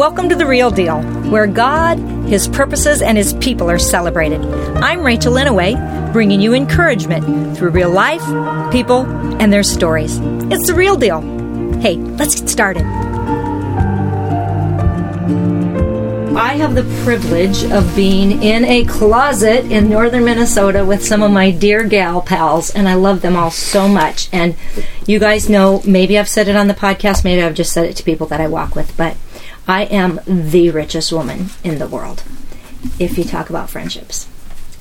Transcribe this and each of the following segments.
Welcome to The Real Deal, where God, His purposes, and His people are celebrated. I'm Rachel Inouye, bringing you encouragement through real life, people, and their stories. It's The Real Deal. Hey, let's get started. I have the privilege of being in a closet in northern Minnesota with some of my dear gal pals, and I love them all so much. And you guys know, maybe I've said it on the podcast, maybe I've just said it to people that I walk with, but I am the richest woman in the world if you talk about friendships.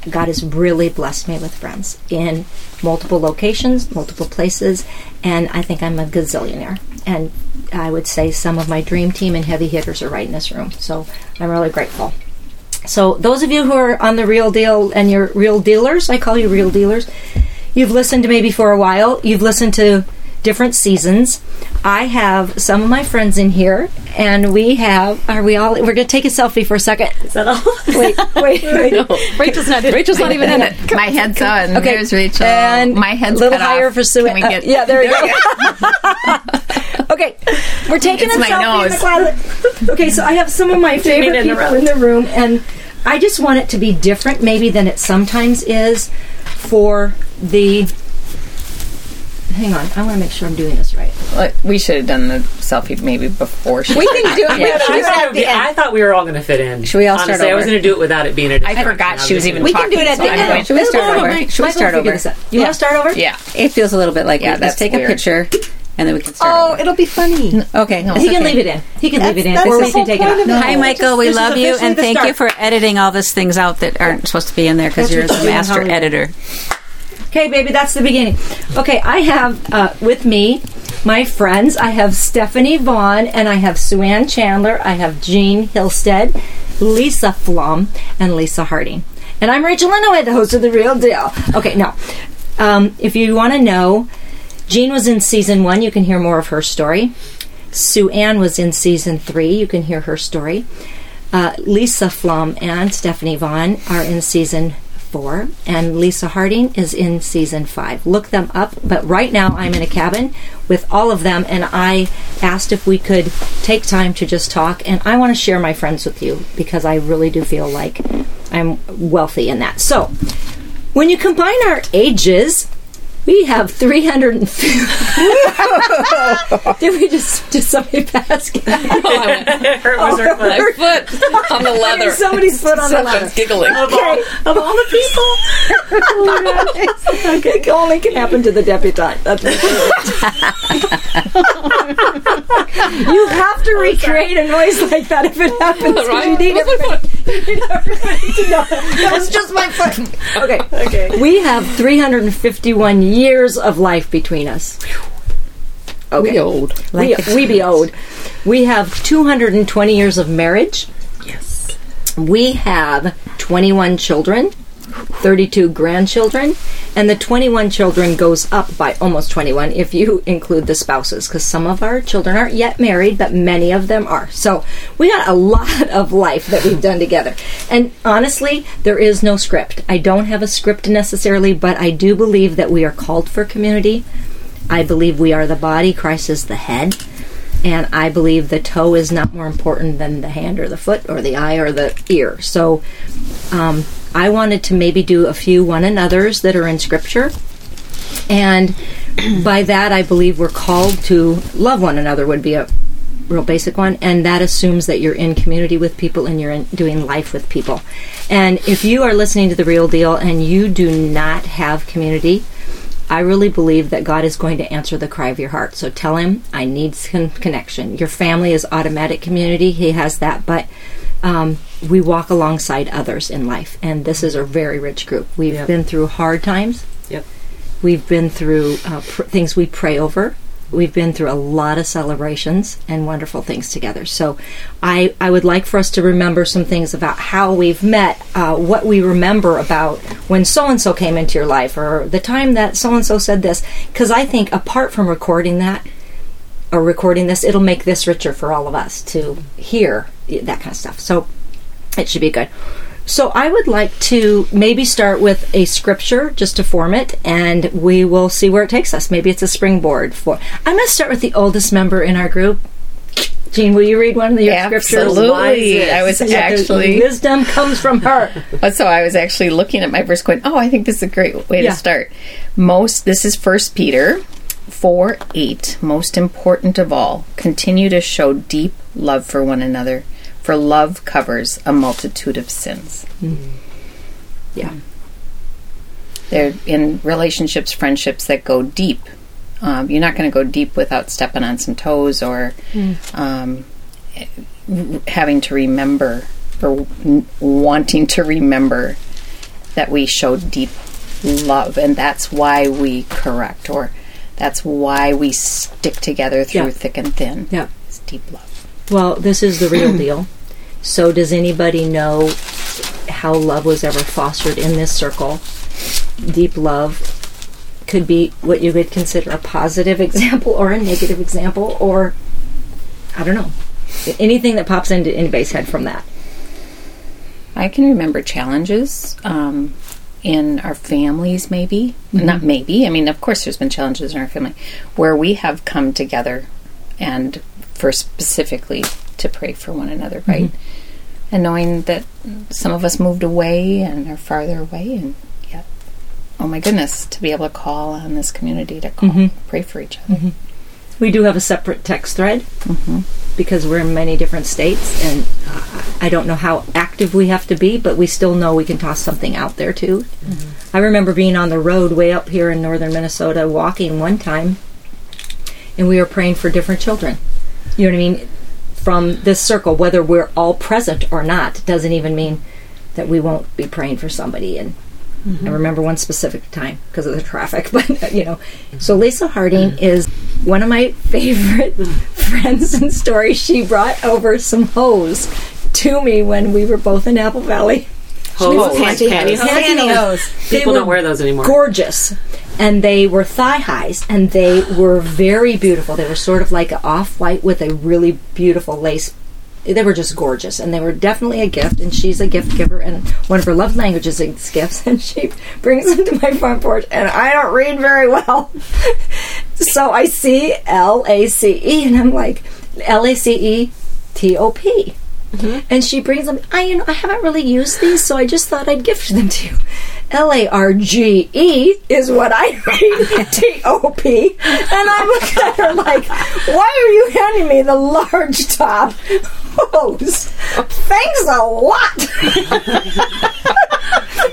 God has really blessed me with friends in multiple locations, multiple places, and I think I'm a gazillionaire. And I would say some of my dream team and heavy hitters are right in this room. So I'm really grateful. So those of you who are on the real deal and you're real dealers, I call you real dealers. You've listened to me for a while. You've listened to different seasons. I have some of my friends in here, and we have. Are we all? We're going to take a selfie for a second. Is that all? Wait, wait, wait. Rachel's not. Rachel's not even in it. My head's on. Okay, There's Rachel. And my head's a little cut higher off. for Sue. Can we get? uh, yeah, there you go. okay, we're taking It's a my selfie in the closet. Okay, so I have some of my favorite in people room. in the room, and I just want it to be different, maybe than it sometimes is, for the. Hang on, I want to make sure I'm doing this right. Like, we should have done the selfie maybe before. She We can do it. Yeah. Should we I, thought at the end? I thought we were all going to fit in. Should we all start over? I was going to do it without it being a. I forgot she was just even We talking. can do it at so the end. going- Should we start Michael, over? Should we start over? give us You want to start over? Yeah. It feels a little bit like Yeah, let's take weird. a picture and then we can start. Oh, over. it'll be funny. okay. No, He can leave it in. He can leave it in, that's or the we can take it point out. of it. Hi, Michael. We This love you, and the thank you for editing all these things out that aren't supposed to be in there because you're the you do master Hollywood. editor. Okay, baby, that's the beginning. Okay, I have uh, with me my friends. I have Stephanie Vaughn and I have Sue Ann Chandler. I have Jean Hilstead, Lisa Flum, and Lisa Harding. And I'm Rachel Inouye, the host of The Real Deal. Okay, now, um, if you want to know, Jean was in season one. You can hear more of her story. Sue Ann was in season three. You can hear her story. Uh, Lisa Flum and Stephanie Vaughn are in season four, and Lisa Harding is in season five. Look them up. But right now, I'm in a cabin with all of them, and I asked if we could take time to just talk. And I want to share my friends with you because I really do feel like I'm wealthy in that. So, when you combine our ages, we have 350. Did we just, did somebody pass? Oh, her was her foot. My foot on the leather. Somebody's foot on the leather. Someone's giggling. Of all, of all the people, okay, it only can happen to the debutante. That's you have to oh, recreate a noise like that if it happens. 'cause You need everybody, you need everybody to know. That was just my foot. Okay. okay. We have 351 years of life between us. Okay. We old. We, we be old. We have 220 years of marriage. Yes. We have 21 children, 32 grandchildren, and the 21 children goes up by almost 21 if you include the spouses, because some of our children aren't yet married, but many of them are. So we got a lot of life that we've done together. And honestly, there is no script. I don't have a script necessarily, but I do believe that we are called for community. I believe we are the body, Christ is the head. And I believe the toe is not more important than the hand or the foot or the eye or the ear. So um, I wanted to maybe do a few one another's that are in Scripture. And by that, I believe we're called to love one another, would be a real basic one. And that assumes that you're in community with people and you're in, doing life with people. And if you are listening to The Real Deal and you do not have community, I really believe that God is going to answer the cry of your heart. So tell Him, I need some connection. Your family is automatic community, He has that, but um, we walk alongside others in life. And this is a very rich group. We've Yep. been through hard times, Yep. we've been through uh, pr- things we pray over. We've been through a lot of celebrations and wonderful things together. So, I, I would like for us to remember some things about how we've met, uh, what we remember about when so and so came into your life, or the time that so and so said this. Because I think apart from recording that, or recording this, it'll make this richer for all of us to hear that kind of stuff. So, it should be good. So I would like to maybe start with a scripture just to form it, and we will see where it takes us. Maybe it's a springboard for. I'm going to start with the oldest member in our group, Jean, will you read one of your scriptures? Absolutely. I was Yeah, actually wisdom comes from her. Oh, so I was actually looking at my verse going, oh, I think this is a great way Yeah. to start. Most, this is First Peter 4 8. Most important of all, continue to show deep love for one another, for love covers a multitude of sins. Yeah. They're in relationships, friendships that go deep. Um, you're not going to go deep without stepping on some toes or um, having to remember or wanting to remember that we show deep love, and that's why we correct, or that's why we stick together through Yeah. thick and thin. Yeah. It's deep love. Well, this is the real deal. So, does anybody know how love was ever fostered in this circle? Deep love could be what you would consider a positive example or a negative example, or I don't know. Anything that pops into anybody's head from that. I can remember challenges um, in our families, maybe. Not maybe. I mean, of course, there's been challenges in our family where we have come together and for specifically to pray for one another, right? And knowing that some of us moved away and are farther away, and yet, oh my goodness, to be able to call on this community to call, mm-hmm. pray for each other. Mm-hmm. We do have a separate text thread mm-hmm. because we're in many different states, and uh, I don't know how active we have to be, but we still know we can toss something out there too. I remember being on the road way up here in northern Minnesota walking one time, and we were praying for different children. You know what I mean? From this circle, whether we're all present or not, doesn't even mean that we won't be praying for somebody. And mm-hmm. I remember one specific time because of the traffic, but you know. So Lisa Harding mm-hmm. is one of my favorite mm-hmm. friends and stories. She brought over some hose to me when we were both in Apple Valley. Hose, Panty- pantyhose. pantyhose. They People don't wear those anymore. Gorgeous. And they were thigh highs, and they were very beautiful. They were sort of like off white with a really beautiful lace. They were just gorgeous, and they were definitely a gift. And she's a gift giver, and one of her love languages is gifts. And she brings them to my front porch, and I don't read very well, so I see L A C E, and I'm like L A C E T O P. Mm-hmm. And she brings them. I you know I haven't really used these, so I just thought I'd gift them to you. L A R G E is what I read. T O P, and I'm looking at her like, "Why are you handing me the large top hose? Thanks a lot."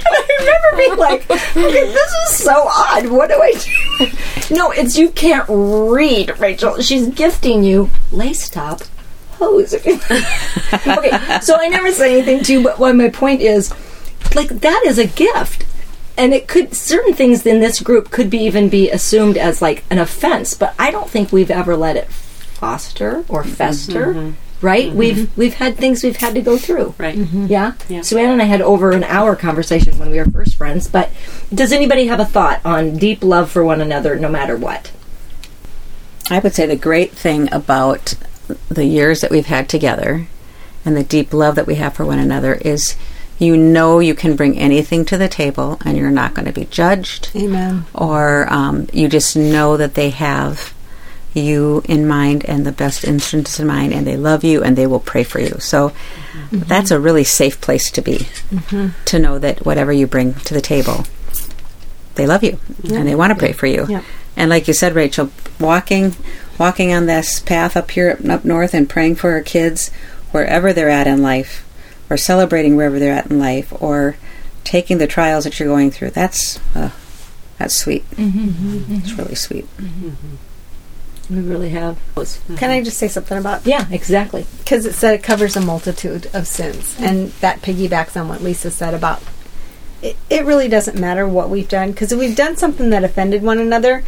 I remember being like, okay, this is so odd. What do I do? No, it's you can't read, Rachel. She's gifting you lace top hose. okay, so I never say anything to you, but what my point is, like, that is a gift. And it could, certain things in this group could be even be assumed as like an offense, but I don't think we've ever let it foster or mm-hmm. fester. Mm-hmm. Right? Mm-hmm. We've we've had things we've had to go through. Right. Yeah? Yeah. Sue Ann and I had over an hour conversation when we were first friends, but does anybody have a thought on deep love for one another no matter what? I would say the great thing about the years that we've had together and the deep love that we have for one another is you know you can bring anything to the table and you're not going to be judged. Amen. Or um, you just know that they have you in mind and the best interests in mind and they love you and they will pray for you. So that's a really safe place to be to know that whatever you bring to the table, they love you and they want to pray for you. Yeah. And like you said, Rachel, walking walking on this path up here up north and praying for our kids wherever they're at in life, or celebrating wherever they're at in life, or taking the trials that you're going through. That's uh, that's sweet. Mm-hmm. It's really sweet. We really have. Can I just say something about Yeah, exactly. because it said it covers a multitude of sins, and that piggybacks on what Lisa said about it. It really doesn't matter what we've done because if we've done something that offended one another,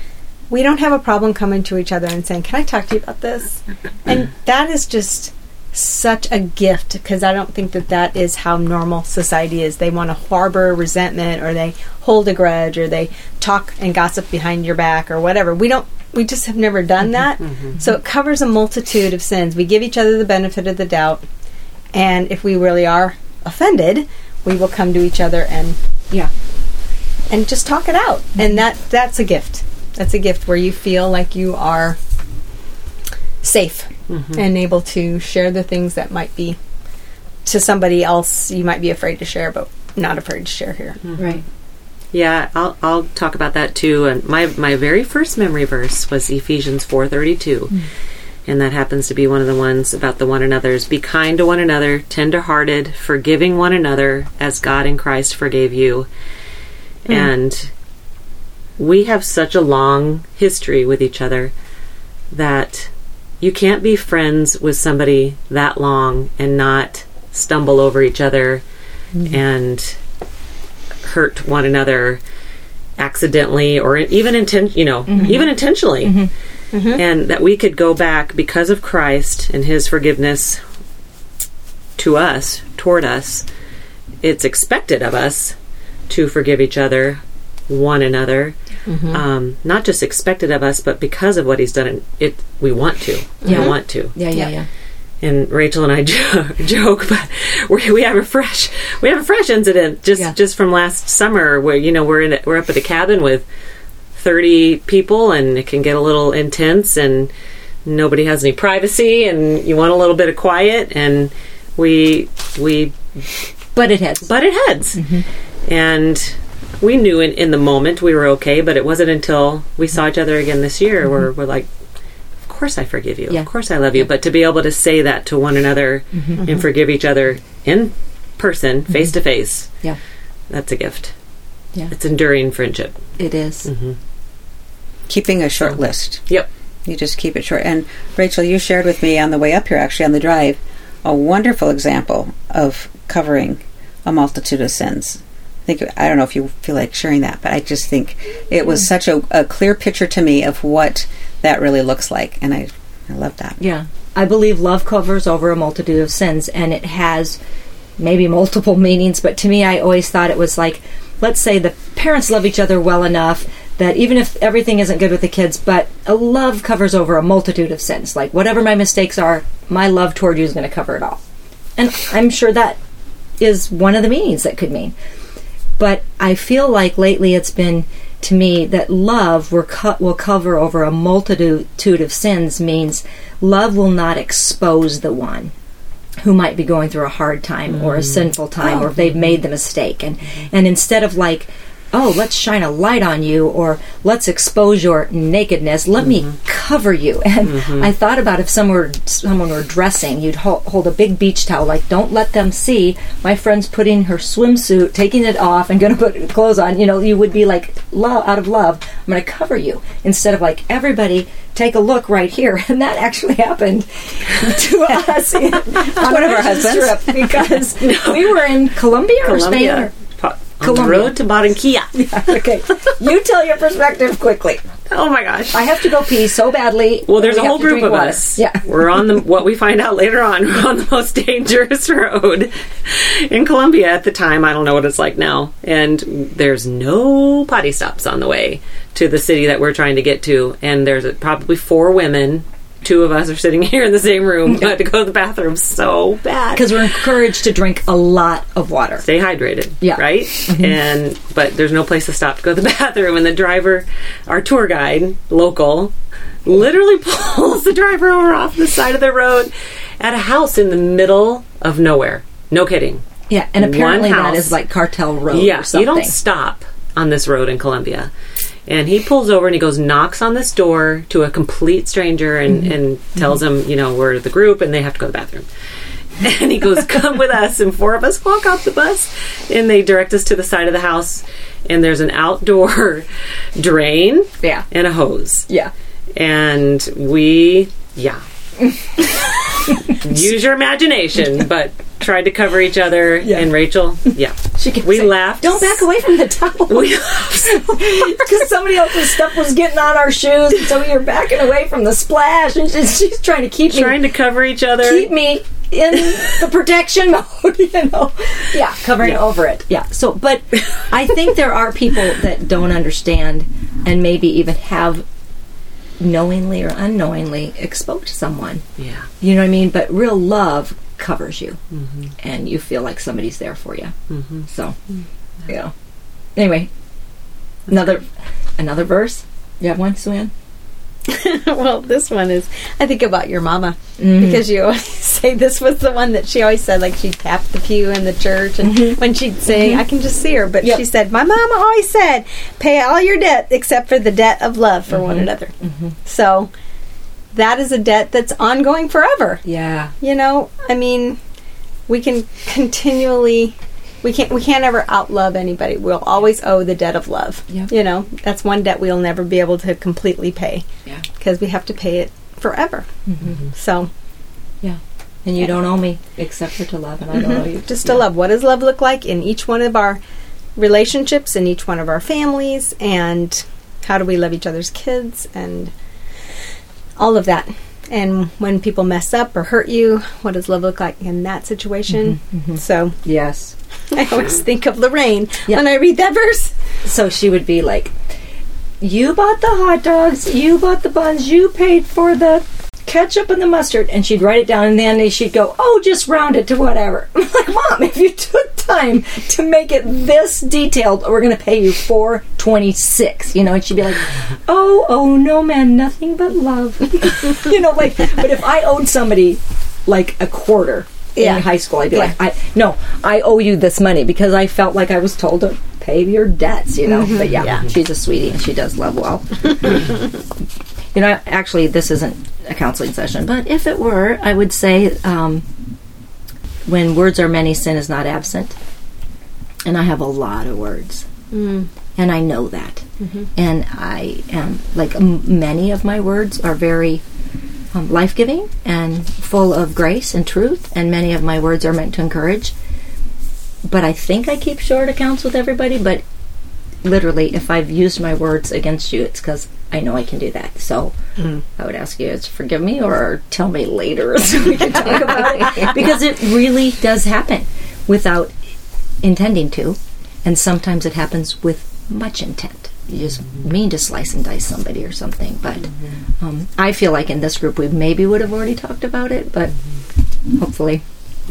we don't have a problem coming to each other and saying, "Can I talk to you about this?" and that is just such a gift because I don't think that that is how normal society is. They want to harbor resentment or they hold a grudge or they talk and gossip behind your back or whatever. We don't. We just have never done that. Mm-hmm, mm-hmm. So it covers a multitude of sins. We give each other the benefit of the doubt, and if we really are offended, we will come to each other and Yeah. and just talk it out. And that that's a gift. That's a gift where you feel like you are safe mm-hmm. and able to share the things that might be to somebody else you might be afraid to share, but not afraid to share here. Mm-hmm. Right. Yeah, I'll I'll talk about that too. And my my very first memory verse was Ephesians four thirty two, mm. and that happens to be one of the ones about the one another's. Be kind to one another, tender hearted, forgiving one another, as God in Christ forgave you. Mm. And we have such a long history with each other that you can't be friends with somebody that long and not stumble over each other mm-hmm. and hurt one another accidentally or even inten- you know mm-hmm. even intentionally. Mm-hmm. And that we could go back because of Christ and his forgiveness to us toward us it's expected of us to forgive each other one another um, not just expected of us but because of what he's done it we want to Yeah. we want to Yeah, yeah, yeah. and Rachel and I jo- joke, but we we have a fresh we have a fresh incident just Yeah. just from last summer where you know we're in a, we're up at a cabin with thirty people and it can get a little intense and nobody has any privacy and you want a little bit of quiet and we we But it has. butted heads and we knew in, in the moment we were okay but it wasn't until we saw each other again this year where mm-hmm. we're like of course i forgive you Yeah. of course i love you but to be able to say that to one another mm-hmm. and forgive each other in person mm-hmm. face to face Yeah. that's a gift Yeah. it's enduring friendship It is. Keeping a short list. yep You just keep it short. And Rachel, you shared with me on the way up here, actually on the drive, a wonderful example of covering a multitude of sins. I think I don't know if you feel like sharing that, but I just think it was such a, a clear picture to me of what that really looks like, and I I love that. Yeah. I believe love covers over a multitude of sins, and it has maybe multiple meanings, but to me, I always thought it was like, let's say the parents love each other well enough that even if everything isn't good with the kids, but a love covers over a multitude of sins. Like, whatever my mistakes are, my love toward you is going to cover it all. And I'm sure that is one of the meanings that could mean. But I feel like lately it's been to me that love will, co- will cover over a multitude of sins means love will not expose the one who might be going through a hard time or a mm. sinful time or if oh. they've made the mistake. And and instead of like oh let's shine a light on you or let's expose your nakedness. Let me mm-hmm. cover you. And mm-hmm. i thought about if someone were, someone were dressing you'd ho- hold a big beach towel like don't let them see my friend's putting her swimsuit taking it off and going to put clothes on. You know you would be like love out of love. I'm going to cover you instead of like everybody take a look right here. And that actually happened to us in, on one of our husbands. trip because we were in Colombia or Spain. Colombia. Or, Pa- on the road to Barranquilla. okay, you tell your perspective quickly. Oh my gosh. I have to go pee so badly. Well, there's We a whole group of water. us. Yeah. We're on the what we find out later on. We're on the most dangerous road in Colombia at the time. I don't know what it's like now. And there's no potty stops on the way to the city that we're trying to get to. And there's probably four women. Two of us are sitting here in the same room, but to go to the bathroom so bad Because we're encouraged to drink a lot of water. stay hydrated. Yeah. Right? Mm-hmm. And but there's no place to stop to go to the bathroom and the driver our tour guide, local, literally pulls the driver over off the side of the road at a house in the middle of nowhere. No kidding. Yeah, and apparently that is like cartel road. Yeah, or something. you don't stop on this road in Colombia. And he pulls over and he goes knocks on this door to a complete stranger and, Mm-hmm. and tells him, you know, we're the group and they have to go to the bathroom. And he goes, "Come with us." And four of us walk off the bus, and they direct us to the side of the house. And there's an outdoor drain, Yeah. and a hose. Yeah. And we, yeah, use your imagination, but tried to cover each other. Yeah. And Rachel, yeah, She kept we saying, laughed. Don't back away from the towel. We laughed. Because somebody else's stuff was getting on our shoes, and so you're backing away from the splash, and she's, she's trying to keep me trying to cover each other. keep me in the protection mode, you know. Yeah, covering over it. Yeah. So, but I think there are people that don't understand and maybe even have knowingly or unknowingly exposed someone. yeah. You know what I mean? But real love covers you, mm-hmm. and you feel like somebody's there for you. Mm-hmm. So, mm-hmm. yeah. Anyway, another another verse. You have one, Sue Ann? well, this one is. I think about your mama mm-hmm. because you always say this was the one that she always said. Like she tapped the pew in the church, and when she'd say, I can just see her. But Yep. she said, my mama always said, pay all your debt except for the debt of love for one another. So that is a debt that's ongoing forever. Yeah. You know, I mean, we can continually. We can't. We can't ever outlove anybody. We'll always owe the debt of love. Yep. You know, that's one debt we'll never be able to completely pay Yeah. because we have to pay it forever. Mm-hmm. So Yeah. And you don't owe me except for to love, and I don't mm-hmm. owe you. just to love. What does love look like in each one of our relationships, in each one of our families, and how do we love each other's kids, and all of that. And when people mess up or hurt you, what does love look like in that situation? Mm-hmm, mm-hmm. So Yes. I always think of Lorraine Yeah. when I read that verse. So she would be like, "You bought the hot dogs, you bought the buns, you paid for the ketchup and the mustard," and she'd write it down, and then she'd go, "Oh, just round it to whatever." I'm like, "Mom, if you took time to make it this detailed, we're going to pay you four twenty six. You know?" And she'd be like, "Oh, oh no, man, nothing but love." you know, like, but if I owed somebody like a quarter. Yeah. In high school, I'd be Yeah. like, I no, I owe you this money because I felt like I was told to pay your debts, you know. Mm-hmm. But yeah, Yeah. she's a sweetie and she does love well. you know, actually, this isn't a counseling session, but if it were, I would say um, when words are many, sin is not absent. And I have a lot of words, and I know that. And I am like m- many of my words are very um, life giving and full of grace and truth, and many of my words are meant to encourage. But I think I keep short accounts with everybody, but literally, if I've used my words against you, it's because I know I can do that. So mm-hmm. I would ask you to forgive me or tell me later so we can talk about it. Because it really does happen without intending to. And sometimes it happens with much intent. You just mean to slice and dice somebody or something. But mm-hmm. um, I feel like in this group we maybe would have already talked about it, but mm-hmm. hopefully,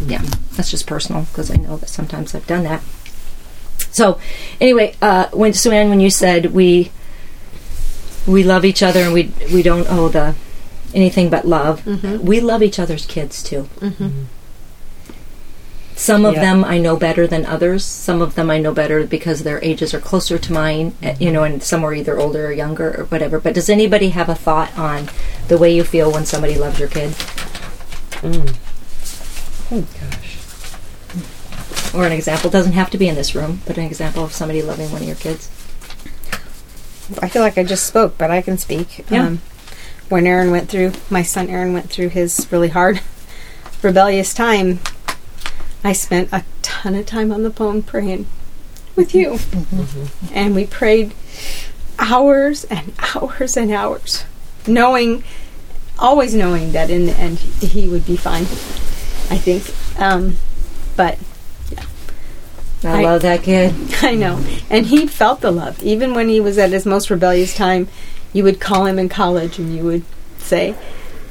yeah, that's just personal because I know that sometimes I've done that. So, anyway, uh, when Sue Ann, when you said we we love each other and we we don't owe the anything but love, we love each other's kids too. Some of Yeah. them I know better than others. Some of them I know better because their ages are closer to mine, eh, you know, and some are either older or younger or whatever. But does anybody have a thought on the way you feel when somebody loves your kid? Oh gosh. Or an example doesn't have to be in this room, but an example of somebody loving one of your kids. I feel like I just spoke, but I can speak. Yeah. Um, when Aaron went through, my son Aaron went through his really hard, rebellious time, I spent a ton of time on the phone praying with you. And we prayed hours and hours and hours, knowing, always knowing that in the end he would be fine, I think. Um, but I, I- love that kid. I know. And he felt the love. Even when he was at his most rebellious time, you would call him in college and you would say,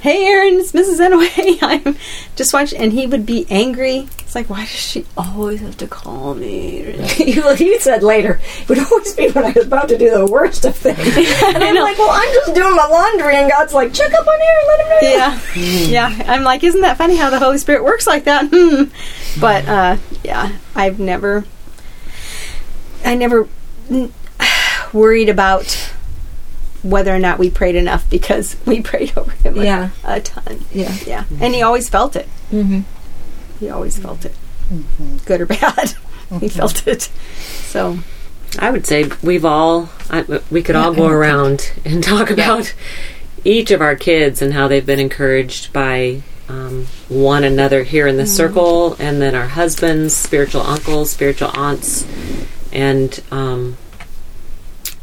Hey Aaron, it's Mrs. Inouye. I'm just watching and he would be angry. It's like, why does she always have to call me? you, said later, it would always be when I was about to do the worst of things. And I'm like, well, I'm just doing my laundry, and God's like, check up on Aaron, let him know. yeah. Yeah. I'm like, isn't that funny how the Holy Spirit works like that? Hmm. But uh yeah, I've never I never mm, worried about whether or not we prayed enough because we prayed over him a- Yeah. a ton. Yeah. Yeah, and he always felt it. Mm-hmm. He always felt it, good or bad. he felt it. So I would say we've all, I, we could all go around and talk about each of our kids and how they've been encouraged by um, one another here in the circle, and then our husbands, spiritual uncles, spiritual aunts, and um,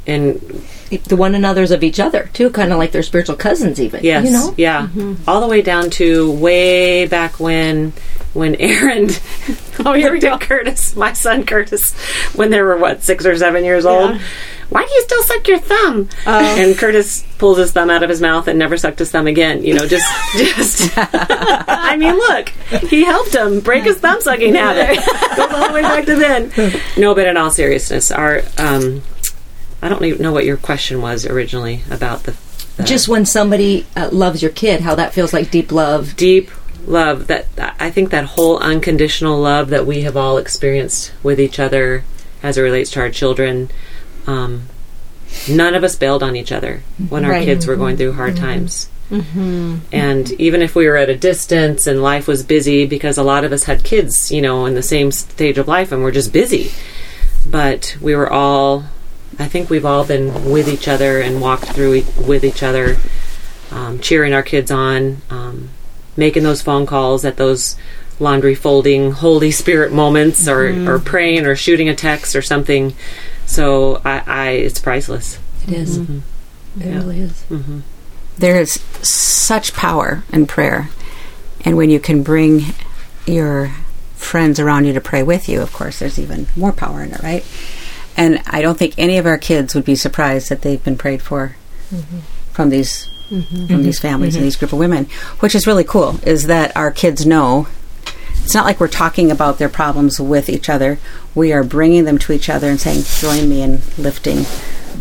and The one another's of each other, too, kind of like their spiritual cousins, even. yes, You know? yeah, all the way down to way back when when Aaron Oh, here we at Curtis, my son Curtis, when they were what six or seven years old. Yeah. Why do you still suck your thumb? Oh. And Curtis pulls his thumb out of his mouth and never sucked his thumb again. You know, just, just. I mean, look, he helped him break his thumb sucking habit. Goes all the way back to then. No, but in all seriousness, our, um, I don't even know what your question was originally about the Just when somebody uh, loves your kid, how that feels like deep love. deep love that I think that whole unconditional love that we have all experienced with each other as it relates to our children. Um, none of us bailed on each other when our Right. kids were going through hard times. And even if we were at a distance and life was busy, because a lot of us had kids, you know, in the same stage of life and we're just busy. But we were all, I think we've all been with each other and walked through e- with each other, um, cheering our kids on, um, making those phone calls at those laundry folding Holy Spirit moments, or, or praying, or shooting a text or something. So I, I it's priceless. It is. It really is. there is such power in prayer. And when you can bring your friends around you to pray with you, of course, there's even more power in it, right? And I don't think any of our kids would be surprised that they've been prayed for mm-hmm. from these mm-hmm. from these families and mm-hmm. these group of women, which is really cool. Is that our kids know it's not like we're talking about their problems with each other. We are bringing them to each other and saying, "Join me in lifting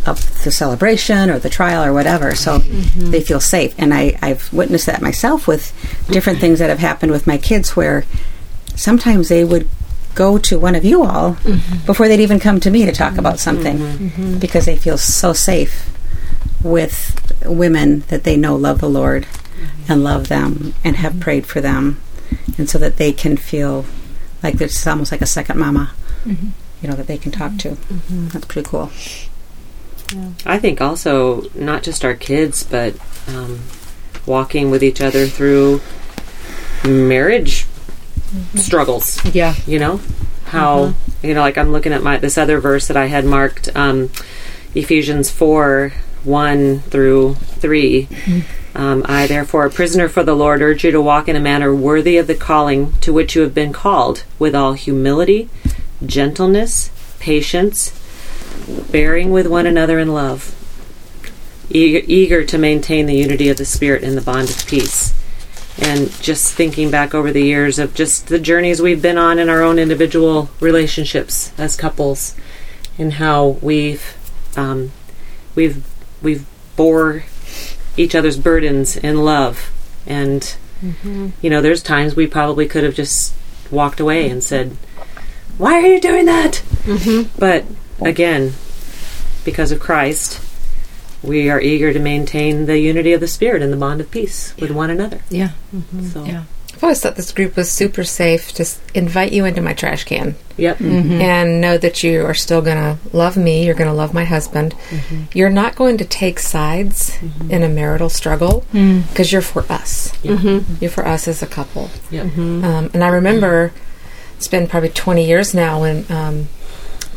up the celebration or the trial or whatever." So they feel safe. And I, I've witnessed that myself with different things that have happened with my kids, where sometimes they would go to one of you all mm-hmm. before they'd even come to me to talk about mm-hmm. something mm-hmm. because they feel so safe with women that they know love the Lord and love them and have prayed for them, and so that they can feel like there's almost like a second mama, you know, that they can talk to. That's pretty cool. I think also not just our kids, but um, walking with each other through marriage struggles. Yeah. You know how you know, like I'm looking at my this other verse that I had marked, um, Ephesians four one through 3 Um, I therefore, a prisoner for the Lord, urge you to walk in a manner worthy of the calling to which you have been called, with all humility, gentleness, patience, bearing with one another in love, eager, eager to maintain the unity of the Spirit in the bond of peace. And just thinking back over the years of just the journeys we've been on in our own individual relationships as couples, and how we've um, we've we've bore each other's burdens in love, and you know, there's times we probably could have just walked away and said, "Why are you doing that?" But again, because of Christ, we are eager to maintain the unity of the Spirit and the bond of peace with one another. Yeah. Mm-hmm. So, Yeah. I've always thought this group was super safe to invite you into my trash can yep, mm-hmm. and know that you are still going to love me. You're going to love my husband. Mm-hmm. You're not going to take sides in a marital struggle mm. because you're for us. You're for us as a couple. yep. Um, and I remember it's been probably 20 years now when um,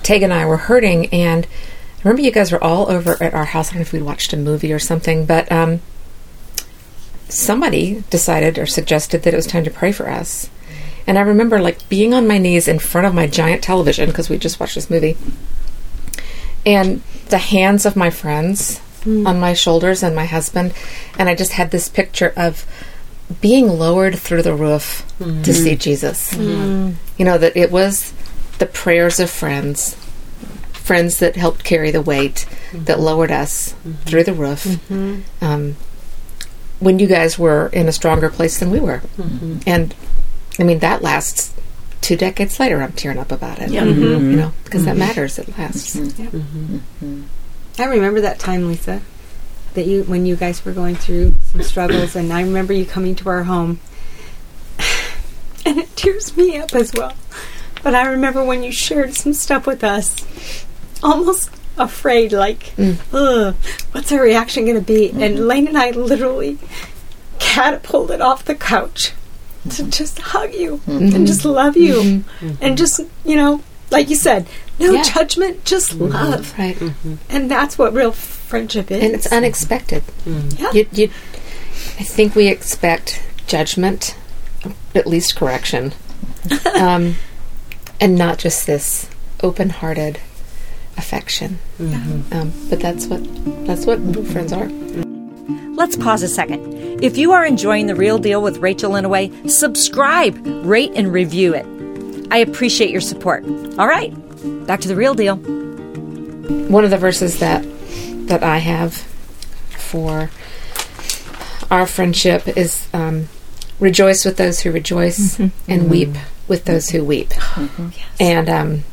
Teg and I were hurting, and I remember you guys were all over at our house. I don't know if we'd watched a movie or something, but um, somebody decided or suggested that it was time to pray for us. And I remember like being on my knees in front of my giant television because we just watched this movie, and the hands of my friends hmm. on my shoulders and my husband, and I just had this picture of being lowered through the roof to hmm. see Jesus. Hmm. You know, that it was the prayers of friends, friends that helped carry the weight, that mm-hmm. lowered us mm-hmm. through the roof. Mm-hmm. Um, when you guys were in a stronger place than we were. And I mean, that lasts two decades later. I'm tearing up about it. You know, because that matters. It lasts. I remember that time, Lisa, that you when you guys were going through some struggles, and I remember you coming to our home, and it tears me up as well. But I remember when you shared some stuff with us, almost afraid, like, mm. ugh, what's our reaction going to be? Mm-hmm. And Lane and I literally catapulted off the couch to mm-hmm. just hug you and mm-hmm. just love you, and just you know, like you said, no Yeah. judgment, just love. Right. And that's what real friendship is. And it's unexpected. Yeah. You, you, I think we expect judgment, at least correction, um, and not just this open-hearted affection. Um, but that's what that's what real friends are. Let's pause a second. If you are enjoying The Real Deal with Rachel Inouye, subscribe, rate, and review it. I appreciate your support. All right, back to The Real Deal. One of the verses that that I have for our friendship is um, rejoice with those who rejoice and weep with those who weep. And um,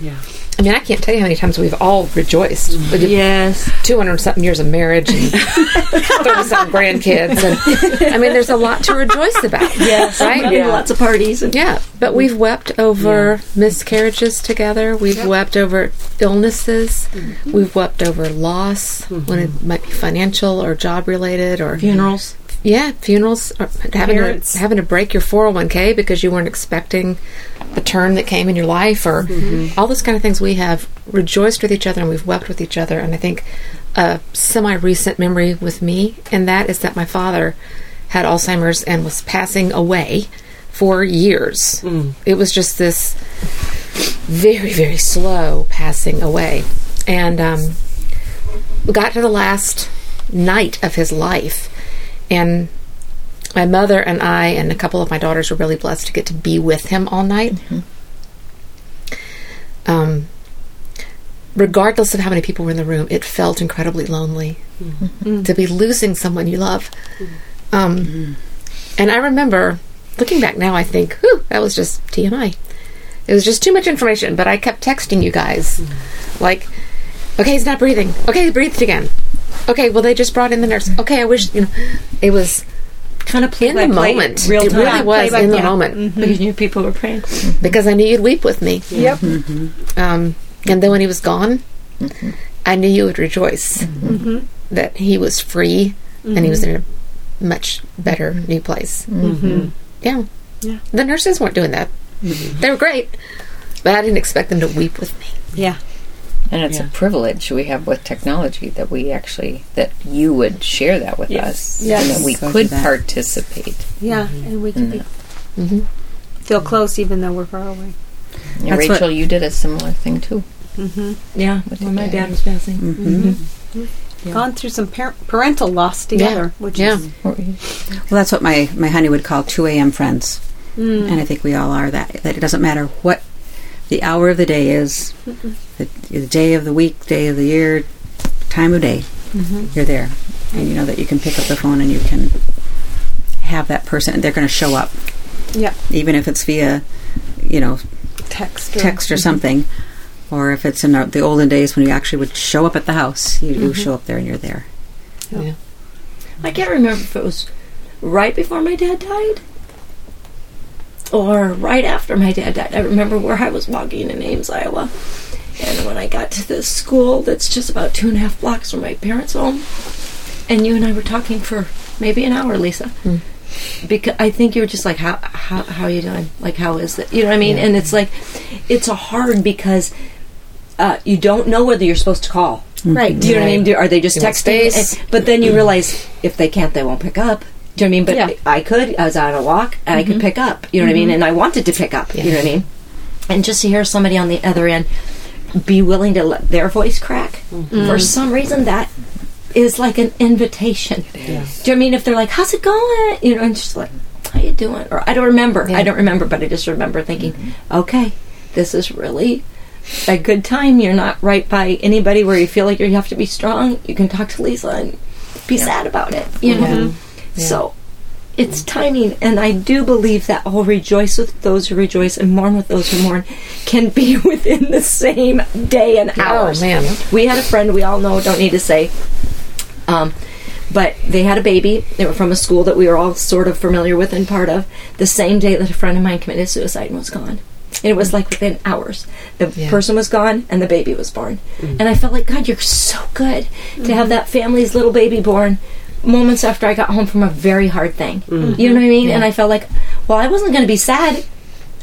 Yeah. I mean, I can't tell you how many times we've all rejoiced. We Yes. 200 something years of marriage and 30 something grandkids. And I mean, there's a lot to rejoice about. Yes. Right? Yeah. Lots of parties. And Yeah, but we've wept over miscarriages together. We've wept over illnesses. Mm-hmm. We've wept over loss mm-hmm. when it might be financial or job related or funerals. Yeah, funerals or having Parents. to having to break your 401k because you weren't expecting the turn that came in your life or mm-hmm. all those kind of things we have rejoiced with each other and we've wept with each other and I think a semi recent memory with me and that is that my father had Alzheimer's and was passing away for years. Mm. It was just this very very slow passing away. And um we got to the last night of his life and my mother and I and a couple of my daughters were really blessed to get to be with him all night. Mm-hmm. Um, regardless of how many people were in the room, it felt incredibly lonely mm-hmm. to be losing someone you love. Mm-hmm. Um, And I remember looking back now, I think, whew, that was just TMI. It was just too much information, but I kept texting you guys, like, okay, he's not breathing. Okay, he breathed again. Okay, well, they just brought in the nurse. Okay, I wish, you know, it was Kind of in the moment. real it time. really was Play by- in the yeah. moment mm-hmm. Because you knew people were praying. Mm-hmm. because I knew you'd weep with me. Yep. Mm-hmm. Um, and then when he was gone, I knew you would rejoice that he was free and he was in a much better new place. Yeah. Yeah. The nurses weren't doing that. They were great, but I didn't expect them to weep with me. Yeah. And it's a privilege we have with technology that we actually that you would share that with us, Yes. and that we So could that. participate. Yeah. Mm-hmm. And we can be, mm-hmm. mm-hmm. feel close even though we're far away. And That's Rachel, you did a similar thing too. Mm-hmm. Yeah. With When my your dad was passing. Mm-hmm. Gone through some par- parental loss together, which Yeah. is Well, that's what my, my honey would call 2 a.m. friends. Mm. And I think we all are that. That it doesn't matter what the hour of the day is, the, the day of the week, day of the year, time of day, mm-hmm. you're there. And you know that you can pick up the phone and you can have that person, and they're going to show up. yeah, Even if it's via, you know, text. Or, text or mm-hmm. something, or if it's in the the olden days when you actually would show up at the house, you, you mm-hmm. show up there and you're there. Yeah. I can't remember if it was right before my dad died or right after my dad died. I remember where I was walking in Ames, Iowa. And when I got to the school that's just about two and a half blocks from my parents' home, and you and I were talking for maybe an hour, Lisa. Because I think you were just like, how how how are you doing? Like, how is it? You know what I mean? And it's like, it's a hard because uh, you don't know whether you're supposed to call. Right. Do you know what I mean? Do, are they just texting? And- but then you realize if they can't, they won't pick up. Do you know what I mean? But Yeah. I could. I was on a walk and I could mm-hmm. pick up. You know what I mean? Mm-hmm. And I wanted to pick up. You know what I mean? And just to hear somebody on the other end be willing to let their voice crack mm-hmm. for some reason that is like an invitation. Do you know what I mean? If they're like, "How's it going?" You know, and just like, "How you doing?" Or I don't remember. I don't remember, but I just remember thinking, "Okay, this is really." a good time. You're not right by anybody where you feel like you have to be strong. You can talk to Lisa and be sad about it. You know. So it's timing, and I do believe that "I'll rejoice with those who rejoice and mourn with those who mourn" can be within the same day and hours. Oh man. We had a friend we all know. Don't need to say. Um, but they had a baby. They were from a school that we were all sort of familiar with and part of. The same day that a friend of mine committed suicide and was gone. And it was like within hours. The Yeah. person was gone and the baby was born. And I felt like, God, you're so good to have that family's little baby born moments after I got home from a very hard thing. Mm. You know what I mean? And I felt like, well, I wasn't going to be sad.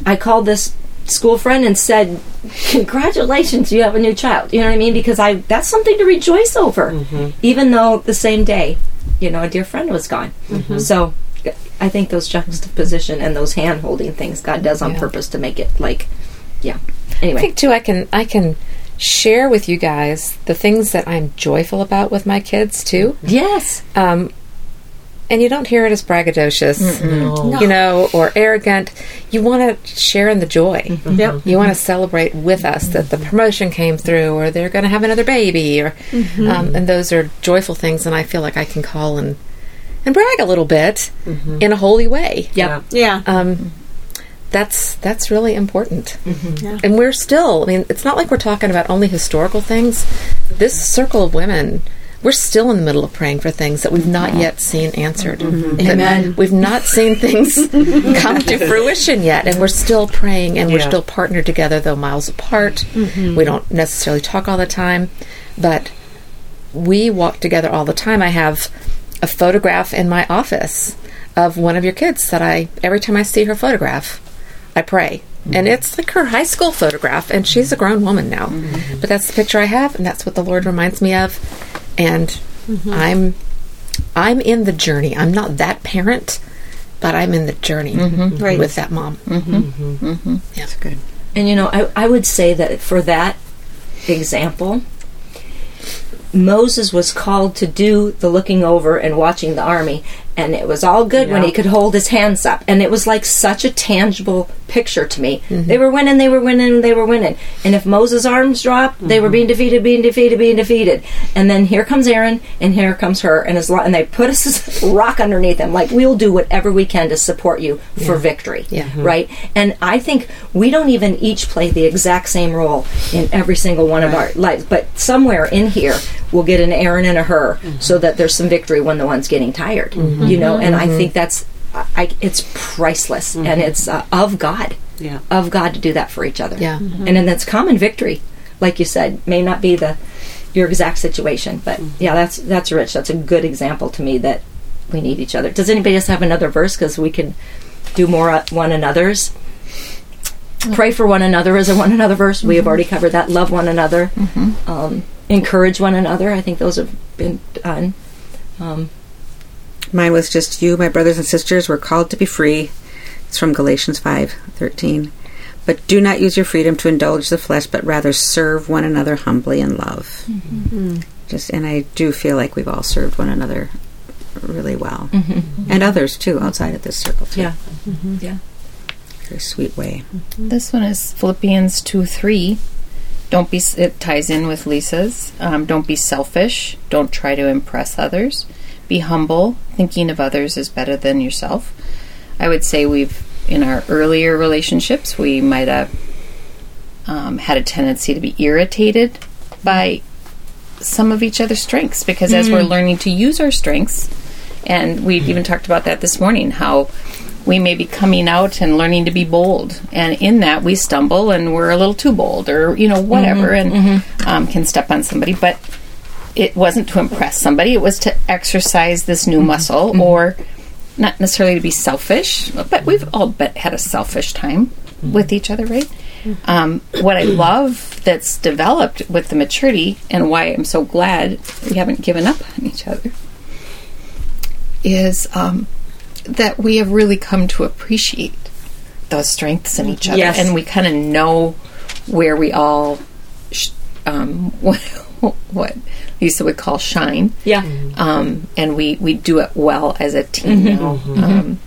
I called this school friend and said, "Congratulations, you have a new child." You know what I mean? Because I that's something to rejoice over, mm-hmm. even though the same day, you know, a dear friend was gone. Mm-hmm. So, I think those juxtaposition and those hand holding things God does on Yeah. purpose to make it like, yeah. I Anyway, think too I can I can share with you guys the things that I'm joyful about with my kids too. yes, Um, and you don't hear it as braggadocious, you know, or arrogant. You want to share in the joy. Yep. You want to celebrate with us that the promotion came through, or they're going to have another baby, or um, and those are joyful things. And I feel like I can call and and brag a little bit in a holy way. Yep. Yeah. Um, that's that's really important. Mm-hmm. Yeah. And we're still, I mean, it's not like we're talking about only historical things. This circle of women, we're still in the middle of praying for things that we've not yet seen answered. Mm-hmm. That Amen. We've not seen things come to fruition yet, and we're still praying and we're still partnered together, though miles apart. Mm-hmm. We don't necessarily talk all the time, but we walk together all the time. I have a photograph in my office of one of your kids that I, every time I see her photograph, I pray. Mm-hmm. And it's like her high school photograph, and she's a grown woman now. Mm-hmm. But that's the picture I have, and that's what the Lord reminds me of. And mm-hmm. I'm, I'm in the journey. I'm not that parent, but I'm in the journey Right. with that mom. That's good. And you know, I, I would say that for that example, Moses was called to do the looking over and watching the army, and it was all good when he could hold his hands up. And it was like such a tangible picture to me. Mm-hmm. They were winning, they were winning, they were winning. And if Moses' arms dropped, they were mm-hmm. being defeated, being defeated, being defeated. And then here comes Aaron, and here comes Hur, and and they put us a rock underneath him. Like we'll do whatever we can to support you for victory. Yeah. Mm-hmm. Right. And I think we don't even each play the exact same role in every single one of our lives, but somewhere in here we'll get an Aaron and a Hur, so that there's some victory when the one's getting tired. You know, and I mm-hmm. think that's. I, it's priceless mm-hmm. and it's uh, of God, Yeah. of God to do that for each other. Yeah. Mm-hmm. and then that's common victory, like you said, may not be the your exact situation, but yeah, that's that's rich. That's a good example to me that we need each other. Does anybody else have another verse? Because we can do more at one another's. Pray for one another is a one another verse. We have already covered that. Love one another. Um, encourage one another. I think those have been done. Um, Mine was just you, my brothers and sisters, were called to be free. It's from Galatians five thirteen. But do not use your freedom to indulge the flesh, but rather serve one another humbly in love. Mm-hmm. Just and I do feel like we've all served one another really well, mm-hmm. and others too outside of this circle. Too. yeah, mm-hmm. yeah. very sweet way. This one is Philippians 2 3. Don't be, it ties in with Lisa's. Um, don't be selfish. Don't try to impress others. Be humble. Thinking of others is better than yourself. I would say we've, in our earlier relationships, we might have um, had a tendency to be irritated by some of each other's strengths because as we're learning to use our strengths, and we even talked about that this morning, how we may be coming out and learning to be bold, and in that we stumble and we're a little too bold, or you know whatever, and um, can step on somebody, but it wasn't to impress somebody; it was to exercise this new muscle, or not necessarily to be selfish, but we've all had a selfish time with each other, right? Um, what I love that's developed with the maturity, and why I'm so glad we haven't given up on each other, is um, that we have really come to appreciate those strengths in each other, Yes. and we kind of know where we all, sh- um, what, what Lisa would call shine Yeah. um, and we, we do it well as a team now. Um,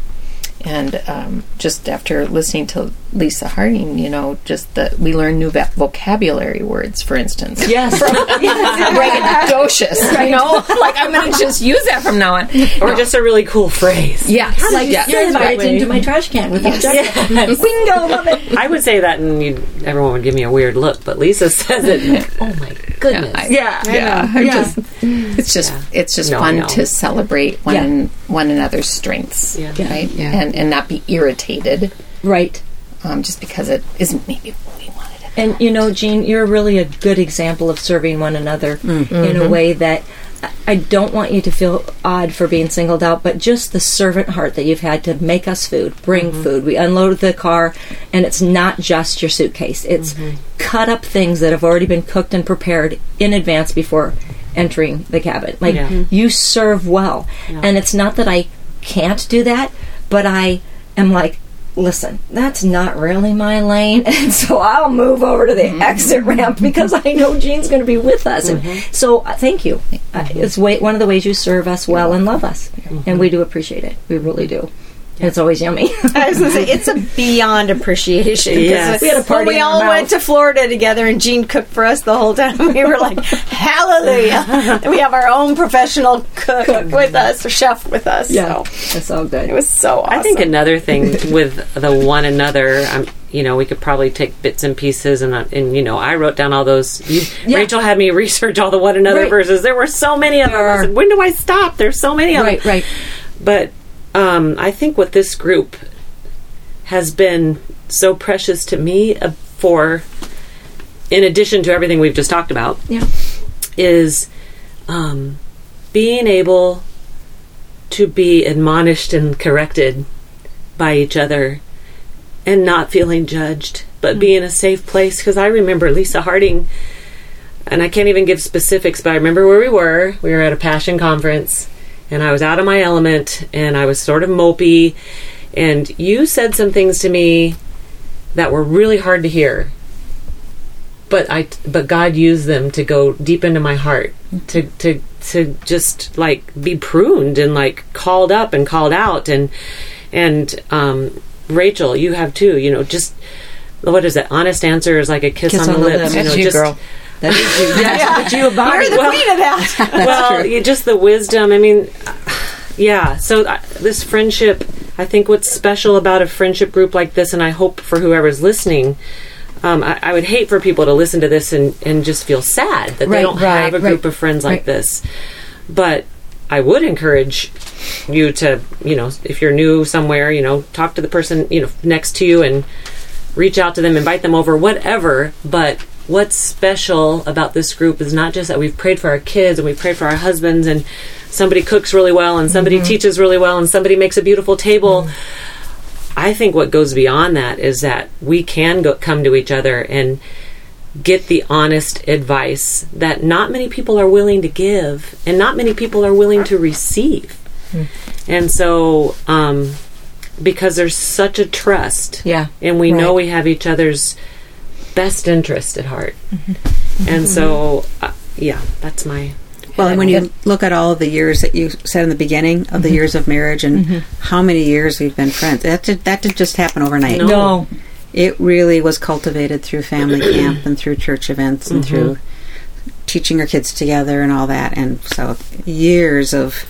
and um, just after listening to Lisa Harding, you know, just that we learn new va- vocabulary words, for instance. Yes. Braggadocious, you know, like I'm going to just use that from now on. Or just a really cool phrase. Yeah, like yeah. you're invited into my trash can with yes. Yes. Bingo, love it. I would say that, and you'd, everyone would give me a weird look. But Lisa says it. oh my goodness! I- Yeah. yeah, I'm just it's just it's just No, fun know. to celebrate one Yeah. one another's strengths, Yeah. right? Yeah. And and not be irritated Right. Um, just because it isn't maybe what we wanted it. And you know, Jean, you're really a good example of serving one another mm. in a mm-hmm. way that I- I don't want you to feel odd for being singled out, but just the servant heart that you've had to make us food, bring mm-hmm. food. We unload the car, and it's not just your suitcase. It's mm-hmm. cut up things that have already been cooked and prepared in advance before entering the cabin. Like Yeah. you serve well, and it's not that I can't do that, but I am like, listen, that's not really my lane, and so I'll move over to the exit ramp because I know Jean's going to be with us. And so, uh, thank you. Uh, it's way, one of the ways you serve us well and love us, and we do appreciate it. We really do. It's always yummy. I was going to say it's a beyond appreciation. 'cause Yes. We had a when party we all mouth. went to Florida together, and Jean cooked for us the whole time. We were like, "Hallelujah!" and we have our own professional cook, with us, or chef with us. So that's all good. it was so awesome. I think another thing with the one another, um, you know, we could probably take bits and pieces, and uh, and you know, I wrote down all those. You, Yeah. Rachel had me research all the one another Right. verses. There were so many of them. I said, when do I stop? There's so many of right, them. Right, right. But um, I think what this group has been so precious to me uh, for, in addition to everything we've just talked about, Yeah. is um, being able to be admonished and corrected by each other and not feeling judged, but being a safe place. Because I remember Lisa Harding, and I can't even give specifics, but I remember where we were. We were at a passion conference, and I was out of my element, and I was sort of mopey. And you said some things to me that were really hard to hear but I but God used them to go deep into my heart to to to just like be pruned and like called up and called out and and um Rachel you have too you know just what is it honest answer is like a kiss, on, the, lips, you That's know you, just girl. That is you. That's what you embody. you're the queen of that. well, you, just the wisdom. I mean, yeah. So uh, this friendship, I think what's special about a friendship group like this, and I hope for whoever's listening, um, I, I would hate for people to listen to this and, and just feel sad that they don't right, have a group right, of friends like right. this. But I would encourage you to, you know, if you're new somewhere, you know, talk to the person, you know, next to you and reach out to them, invite them over, whatever. But what's special about this group is not just that we've prayed for our kids and we've prayed for our husbands and somebody cooks really well and somebody teaches really well and somebody makes a beautiful table. I think what goes beyond that is that we can go, come to each other and get the honest advice that not many people are willing to give and not many people are willing to receive. And so, um, because there's such a trust, Yeah. and we know we have each other's best interest at heart, Mm-hmm. and so, uh, yeah, that's my Well, and when you look at all of the years that you said in the beginning of Mm-hmm. the years of marriage and how many years we've been friends, that did, that didn't just happen overnight. No. No. It really was cultivated through family camp and through church events and through teaching our kids together and all that. And so years of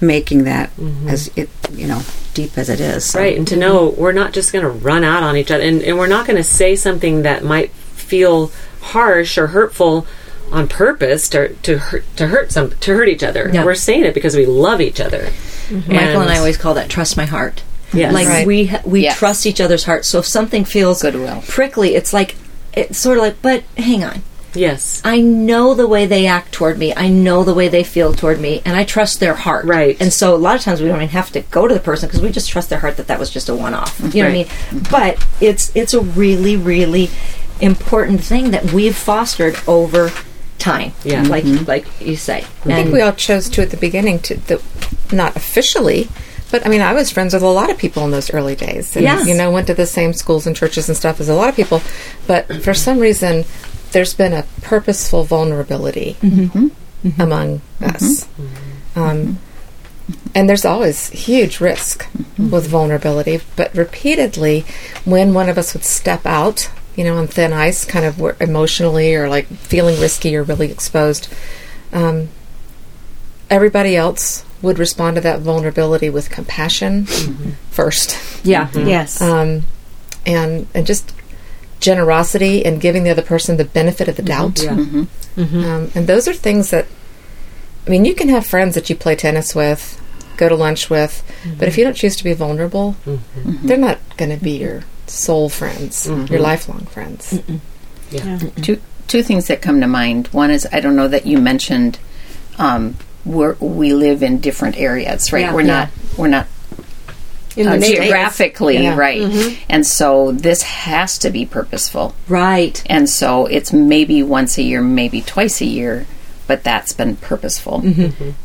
making that as it, you know, deep as it is. So- Right, and to know we're not just going to run out on each other, and, and we're not going to say something that might feel harsh or hurtful on purpose to to hurt to hurt some to hurt each other. Yeah. We're saying it because we love each other. Mm-hmm. Michael and I always call that trust my heart. Yes. Like Right. we we Yes. trust each other's hearts. So if something feels Goodwill. prickly, it's like it's sort of like, but hang on. Yes, I know the way they act toward me. I know the way they feel toward me, and I trust their heart. Right. And so a lot of times we don't even have to go to the person because we just trust their heart that that was just a one-off. You know Right. what I mean? But it's it's a really really important thing that we've fostered over time. Yeah. Like mm-hmm. like you say. I think we all chose to at the beginning to the, not officially, but I mean, I was friends with a lot of people in those early days, and Yes. you know, went to the same schools and churches and stuff as a lot of people. But for some reason, there's been a purposeful vulnerability mm-hmm. Mm-hmm. among mm-hmm. us, um, and there's always huge risk with vulnerability. But repeatedly, when one of us would step out, you know, on thin ice, kind of emotionally or like feeling risky or really exposed, um, everybody else would respond to that vulnerability with compassion first, yeah. Yes. um, and and just generosity and giving the other person the benefit of the mm-hmm. doubt. yeah, mm-hmm. Mm-hmm. Um, and those are things that, I mean, you can have friends that you play tennis with, go to lunch with, but if you don't choose to be vulnerable, they're not going to be your soul friends, your lifelong friends. yeah. two two things that come to mind. One is I don't know that you mentioned um, we're, we live in different areas, right? Yeah. we're Yeah. not we're not In uh, geographically Yeah. right, and so this has to be purposeful. Right. And so it's maybe once a year, maybe twice a year, but that's been purposeful.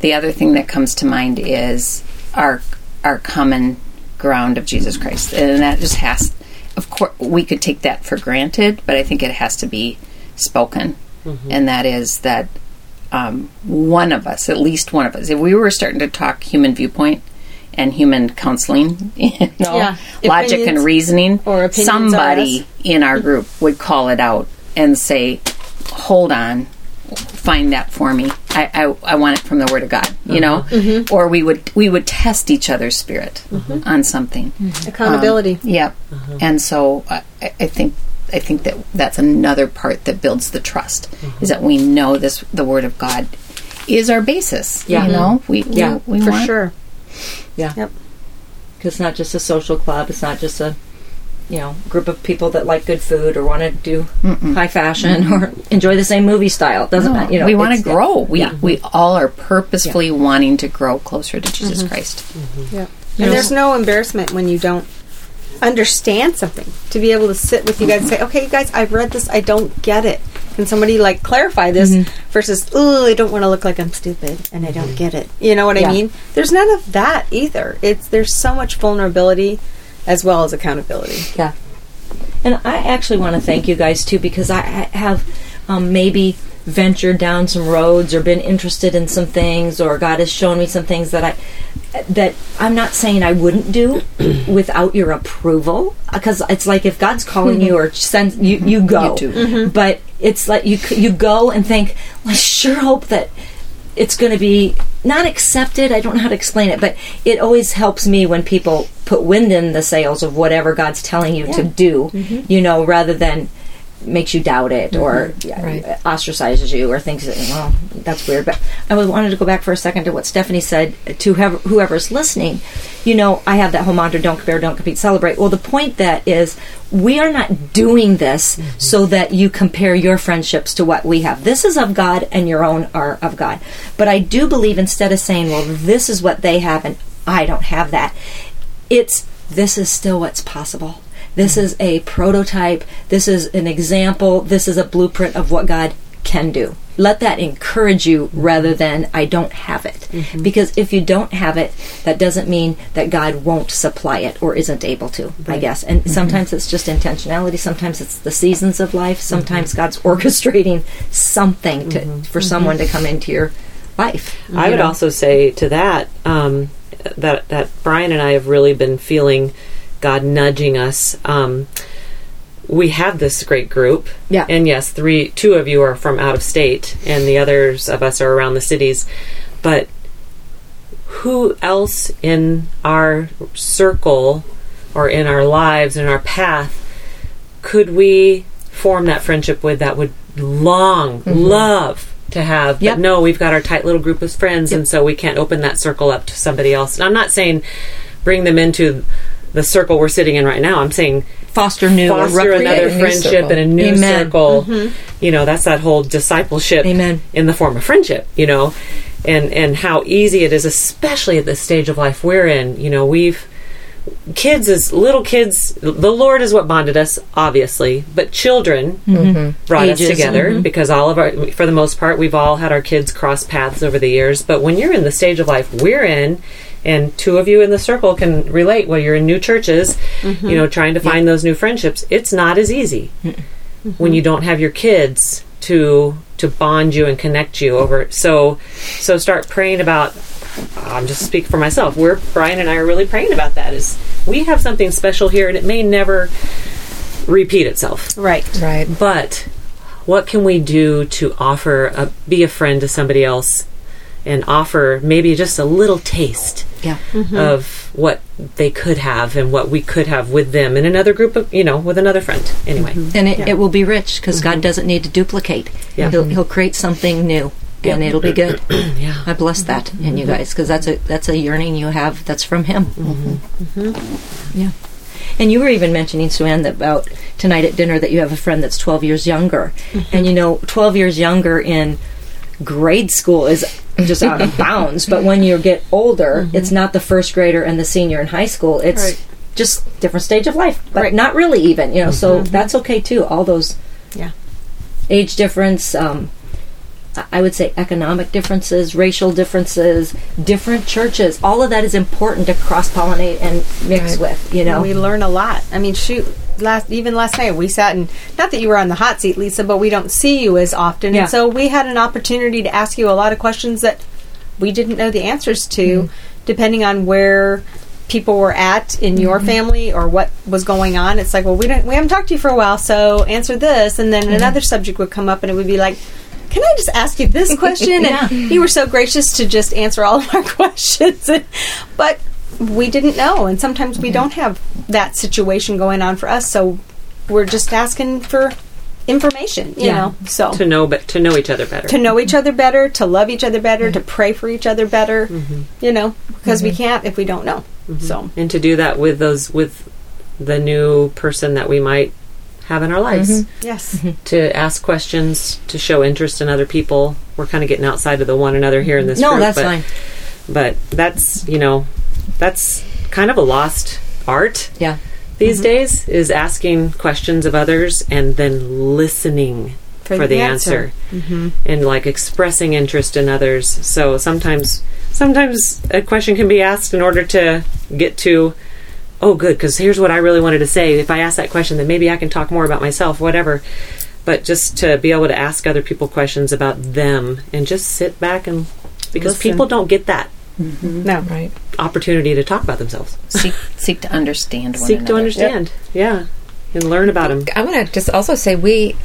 The other thing that comes to mind is our our common ground of Jesus Christ, and that just has. Of course, we could take that for granted, but I think it has to be spoken, and that is that um, one of us, at least one of us, if we were starting to talk human viewpoint, and human counseling, you know, Yeah. logic and reasoning, or opinions somebody in our group would call it out and say, "Hold on, find that for me. I, I, I want it from the Word of God." You know, Mm-hmm. mm-hmm. or we would we would test each other's spirit mm-hmm. on something. Mm-hmm. Um, Accountability. Yep. Uh-huh. And so I, I think I think that that's another part that builds the trust is that we know this the Word of God is our basis. Yeah. You know, we Yeah, we, we for want- sure. Yeah. Yep. Because it's not just a social club. It's not just a, you know, group of people that like good food or want to do high fashion or enjoy the same movie style. It doesn't No, matter. You know, we want to it's- grow. We Yeah. we all are purposefully wanting to grow closer to Jesus mm-hmm. Christ. Mm-hmm. Yeah. And there's no embarrassment when you don't understand something. To be able to sit with you guys and say, okay, you guys, I've read this. I don't get it. Can somebody like clarify this versus, oh, I don't want to look like I'm stupid and I don't get it. You know what Yeah. I mean? There's none of that either. It's there's so much vulnerability as well as accountability. Yeah. And I actually want to thank you guys too because I I have um, maybe ventured down some roads or been interested in some things or God has shown me some things that I that I'm not saying I wouldn't do without your approval. Uh, because it's like if God's calling you or mm-hmm. sends you you go. You do. Mm-hmm. but it's like you you go and think well, I sure hope that it's going to be not accepted. I don't know how to explain it, but it always helps me when people put wind in the sails of whatever God's telling you to do, mm-hmm. you know, rather than makes you doubt it or mm-hmm. yeah, Right. ostracizes you or thinks that, well that's weird. But i wanted to go back for a second to what stephanie said to whoever, whoever's listening. You know i have that whole mantra don't compare don't compete celebrate. Well the point that is we are not doing this mm-hmm. so that you compare your friendships to what we have. This is of god and your own are of god. But i do believe instead of saying well this is what they have and i don't have that it's this is still what's possible. This is a prototype. This is an example. This is a blueprint of what God can do. Let that encourage you rather than I don't have it. Mm-hmm. Because if you don't have it, that doesn't mean that God won't supply it or isn't able to, I guess. And mm-hmm. sometimes it's just intentionality, sometimes it's the seasons of life, mm-hmm. sometimes God's orchestrating something to for someone to come into your life. I you would know? also say to that um, that that Brian and I have really been feeling God nudging us. Um, we have this great group, Yeah. and yes, three, two of you are from out of state, and the others of us are around the cities. But who else in our circle or in our lives, in our path, could we form that friendship with that would long love to have? Yep. But no, we've got our tight little group of friends, and so we can't open that circle up to somebody else. And I'm not saying bring them into the circle we're sitting in right now. I'm saying foster new foster another friendship and a new Amen. circle. Mm-hmm. You know, that's that whole discipleship Amen. in the form of friendship, you know. And and how easy it is especially at this stage of life we're in. You know, we've kids as little kids the Lord is what bonded us obviously, but children mm-hmm. brought Ages, us together mm-hmm. because all of our for the most part we've all had our kids cross paths over the years, but when you're in the stage of life we're in and two of you in the circle can relate where you're in new churches, mm-hmm. you know, trying to find those new friendships. It's not as easy mm-hmm. when you don't have your kids to to bond you and connect you over. So so start praying about. Uh, I'm just speak for myself. We're Brian and I are really praying about that. Is we have something special here, and it may never repeat itself. Right. Right. But what can we do to offer a be a friend to somebody else and offer maybe just a little taste Yeah. Mm-hmm. of what they could have and what we could have with them in another group of you know with another friend anyway mm-hmm. and it, it will be rich because God mm-hmm. doesn't need to duplicate. Yeah. He'll, he'll create something new, and it'll be good. yeah I bless that in you guys because that's a that's a yearning you have that's from Him. Yeah. And you were even mentioning, Sue Ann, that about tonight at dinner that you have a friend that's 12 years younger. And you know, 12 years younger in grade school is just out of bounds. But when you get older, it's not the first grader and the senior in high school. It's Right. just different stage of life, but Right. not really even, you know, so that's okay too. All those Yeah. age difference, um, I- would say economic differences, racial differences, different churches. All of that is important to cross pollinate and mix Right. with. You know, We learn a lot. I mean, shoot, last even last night we sat and not that you were on the hot seat, Lisa, but we don't see you as often, Yeah. and so we had an opportunity to ask you a lot of questions that we didn't know the answers to depending on where people were at in your Mm-hmm. family or what was going on. It's like, well, we don't we haven't talked to you for a while, so answer this, and Mm-hmm. then another subject would come up, and it would be like. Can I just ask you this question? Yeah. And you were so gracious to just answer all of our questions. but we didn't know, and sometimes we don't have that situation going on for us, so we're just asking for information, you Yeah. know. So to know, but to know each other better. to know each other better, to love each other better, to pray for each other better, mm-hmm. you know, because we mm-hmm. can't if we don't know. Mm-hmm. So and to do that with those with the new person that we might have in our lives. Mm-hmm. Yes, mm-hmm. to ask questions to show interest in other people. We're kind of getting outside of the one another here in this No, group, that's but, fine. but that's you know that's kind of a lost art Yeah. these mm-hmm. days is asking questions of others and then listening for, For the the answer, answer. and like expressing interest in others. So sometimes sometimes a question can be asked in order to get to oh good because here's what i really wanted to say if i ask that question then maybe i can talk more about myself whatever but just to be able to ask other people questions about them and just sit back and because Listen. people don't get that no, Right. opportunity to talk about themselves seek, seek to understand one seek another. to understand yeah and learn about them I want to just also say we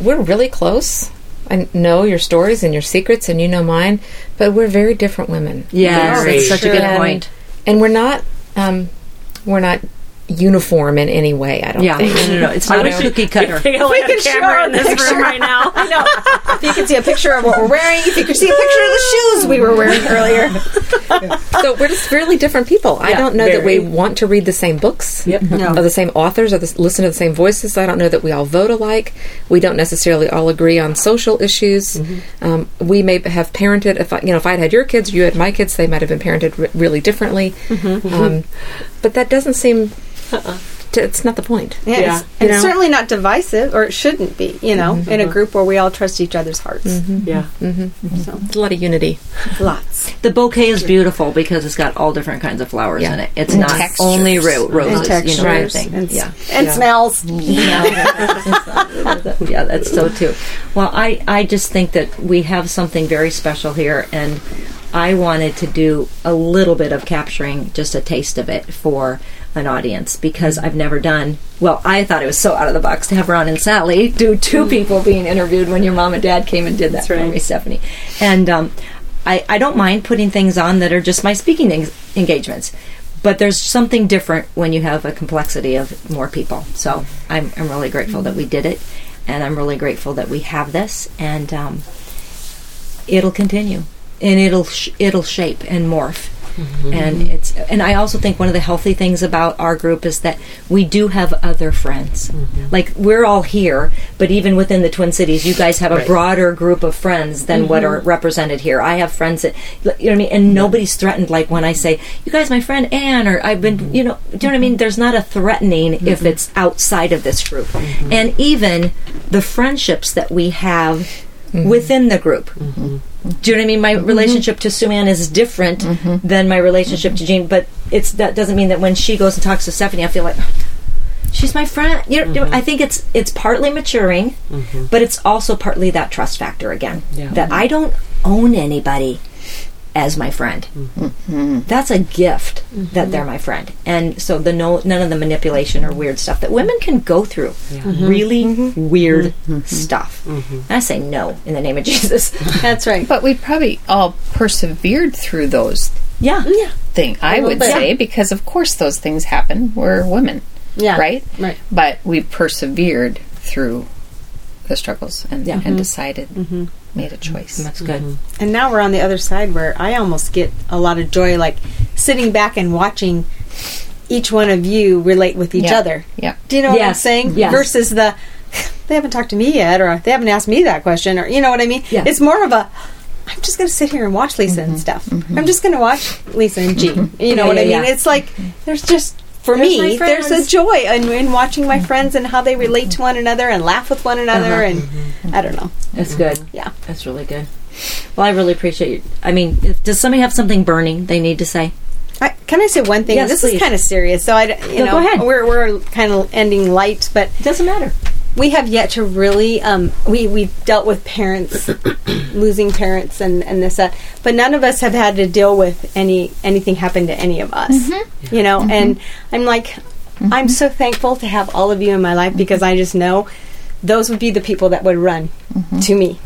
we're really close. I know your stories and your secrets, and you know mine, but we're very different women. Yes, Very that's such a good And- point. And we're not um, we're not uniform in any way. I don't Yeah, think. no, no, no. It's not a cookie cutter. we We can a camera show in this picture. room right now I know. If you can see a picture of what we're wearing, if you can see a picture of the shoes we were wearing earlier. so we're just really different people. I don't know that we want to read the same books. Yep. No. Of the same authors, or the, listen to the same voices. I don't know that we all vote alike. We don't necessarily all agree on social issues. Um, we may have parented. If I, you know, if I had had your kids, you had my kids, they might have been parented re- really differently. Um, but that doesn't seem. To, it's not the point. Yes. Yeah. And it's know? certainly not divisive, or it shouldn't be, you know, mm-hmm. in a mm-hmm. group where we all trust each other's hearts. Mm-hmm. yeah So, It's a lot of unity. lots. The bouquet is beautiful because it's got all different kinds of flowers Yeah. in it. It's And not textures. only ro- roses, And you know, textures. kind of thing. And, yeah. and smells. yeah, that's so too. Well, I, I just think that we have something very special here, and I wanted to do a little bit of capturing just a taste of it for an audience because I've never done. Well, I thought it was so out of the box to have Ron and Sally do two people being interviewed when your mom and dad came and did that for right. me, Stephanie. And um, I, I don't mind putting things on that are just my speaking en- engagements. But there's something different when you have a complexity of more people. So I'm, I'm really grateful that we did it, and I'm really grateful that we have this, and um, it'll continue, and it'll sh- it'll shape and morph. Mm-hmm. And it's and I also think one of the healthy things about our group is that we do have other friends. Mm-hmm. Like we're all here, but even within the Twin Cities, you guys have a broader group of friends than what mm-hmm. are represented here. I have friends that you know what I mean, and nobody's threatened. Like when I say, "You guys, my friend Anne," or "I've been," you know, do you know what I mean? There's not a threatening if it's outside of this group, and even the friendships that we have within the group. Do you know what I mean? My mm-hmm. relationship to Sue Ann is different mm-hmm. than my relationship to Jean, but it's that doesn't mean that when she goes and talks to Stephanie, I feel like oh, she's my friend. You know, mm-hmm. I think it's it's partly maturing, but it's also partly that trust factor again. Yeah. That I don't own anybody as my friend. That's a gift that they're my friend, and so the no none of the manipulation or weird stuff that women can go through. Mm-hmm. Really mm-hmm. Mm-hmm. weird stuff. And I say no in the name of Jesus. That's right. But we probably all persevered through those yeah. Yeah. things, I would bit. say, because of course those things happen. We're women, Yeah. right? Right. But we persevered through the struggles and, Yeah. and decided, made a choice. That's good. Mm-hmm. And now we're on the other side where I almost get a lot of joy, like sitting back and watching each one of you relate with each Yeah. other. Yeah. Do you know what I'm saying? Yes. Versus the they haven't talked to me yet, or they haven't asked me that question, or you know what I mean? Yeah. It's more of a I'm just going to sit here and watch Lisa and mm-hmm. stuff. Mm-hmm. I'm just going to watch Lisa and Jean. You know Yeah, what I mean? yeah. It's like there's just for There's me there's a joy in, in watching my friends and how they relate to one another and laugh with one another uh-huh. and I don't know. That's good. Yeah. That's really good. Well, I really appreciate you. I mean, if, does somebody have something burning they need to say? I, can I say one thing? Yes, this please. is kind of serious, so I, you No, know, go ahead. we're we're kind of ending light, but It doesn't matter. We have yet to really um, we we've dealt with parents losing parents and and this that, but none of us have had to deal with any anything happen to any of us. Mm-hmm. You know, mm-hmm. and I'm like, I'm mm-hmm. so thankful to have all of you in my life because I just know those would be the people that would run to me.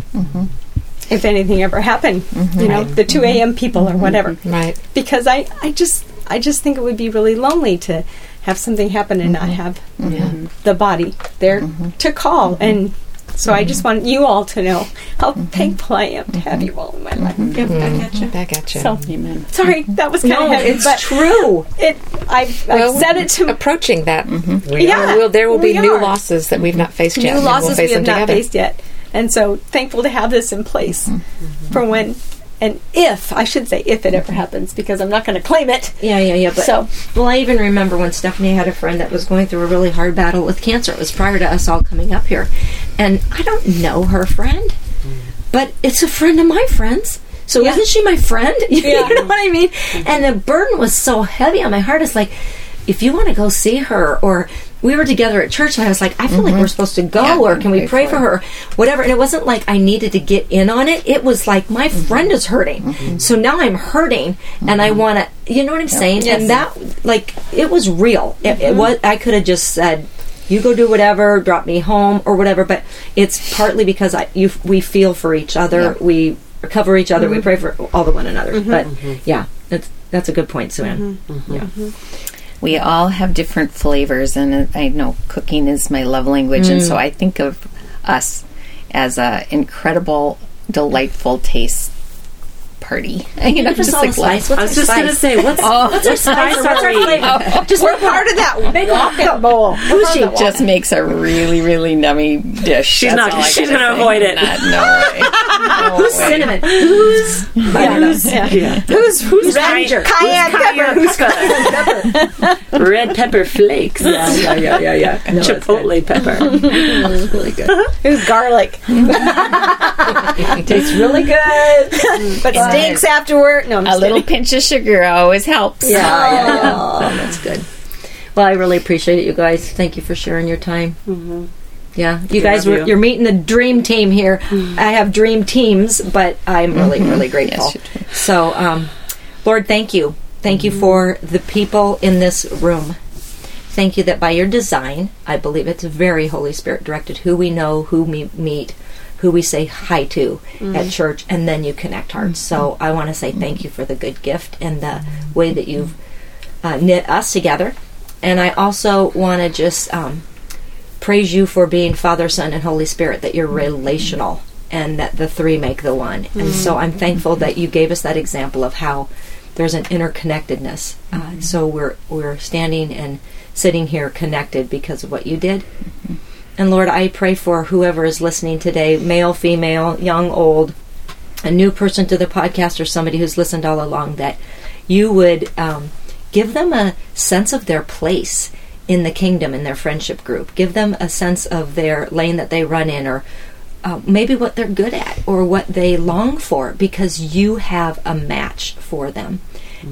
If anything ever happened, you know, the 2 a.m. people or whatever Right. because I, I just I just think it would be really lonely to have something happen and not mm-hmm. have mm-hmm. the body there mm-hmm. to call and so I just want you all to know how thankful I am to have you all in my life. Yep, back at you. Back at you. So Amen. sorry that was kind No, of heavy, it's but true. it I've, Well, I've said it to approaching that. We Yeah, are. Will, there will be we new are. losses that we've not faced yet. new losses we'll face we have not together. faced yet, and so thankful to have this in place for when and if I should say if it ever happens because I'm not going to claim it. Yeah, yeah, yeah. But So- well, I even remember when Stephanie had a friend that was going through a really hard battle with cancer. It was prior to us all coming up here, and I don't know her friend, but it's a friend of my friend's. So Yeah. isn't she my friend? you Yeah. know what I mean? And the burden was so heavy on my heart. It's like, if you want to go see her, or we were together at church, and I was like, I feel like mm-hmm. we're supposed to go, Yeah, or can we pray pray for her, whatever. And it wasn't like I needed to get in on it. It was like my mm-hmm. friend is hurting, mm-hmm. so now I'm hurting, and I want to, you know what I'm saying? And that, like, it was real. It, it was. I could have just said. You go do whatever, drop me home or whatever. But it's partly because I, you, we feel for each other. We cover each other. We pray for all the one another. But yeah, that's that's a good point, Sue Ann. Yeah. We all have different flavors and I know cooking is my love language and so mm. I think of us as an incredible delightful taste party you know us just like spice. What's I was just going to say, what's, oh. what's our spice? What's our flavor? Just we're part of that big walking bowl. Who's she? just makes a really really nummy dish She's That's not- all I gonna avoid it. Not- no way No Who's way. cinnamon? Who's Who's, yeah. who's who's ginger? Cayenne pepper. Who's pepper? Red pepper flakes. Yeah, yeah, yeah, yeah, yeah. No. Chipotle pepper. It's really good. Who's garlic, Tastes really good. but uh, stinks afterward. No, I'm a just little pinch of sugar always helps Yeah, yeah, yeah. Oh, that's good. Well, I really appreciate it, you guys. Thank you for sharing your time. Mm-hmm. Yeah, you guys you. you're meeting the dream team here. I have dream teams, but I'm really really grateful. Yes. So, um, Lord, thank you, thank you for the people in this room. Thank you that by your design, I believe it's very Holy Spirit directed. Who we know, who we meet, who we say hi to at church, and then you connect hearts. So I want to say thank you for the good gift and the way that you've uh, knit us together. And I also want to just um, praise you for being Father, Son, and Holy Spirit, that you're relational and that the three make the one. And so I'm thankful that you gave us that example of how there's an interconnectedness. Uh, so we're we're standing and sitting here connected because of what you did. And Lord, I pray for whoever is listening today, male, female, young, old, a new person to the podcast or somebody who's listened all along, that you would um, give them a sense of their place in the kingdom in their friendship group. Give them a sense of their lane that they run in or uh, maybe what they're good at or what they long for because you have a match for them.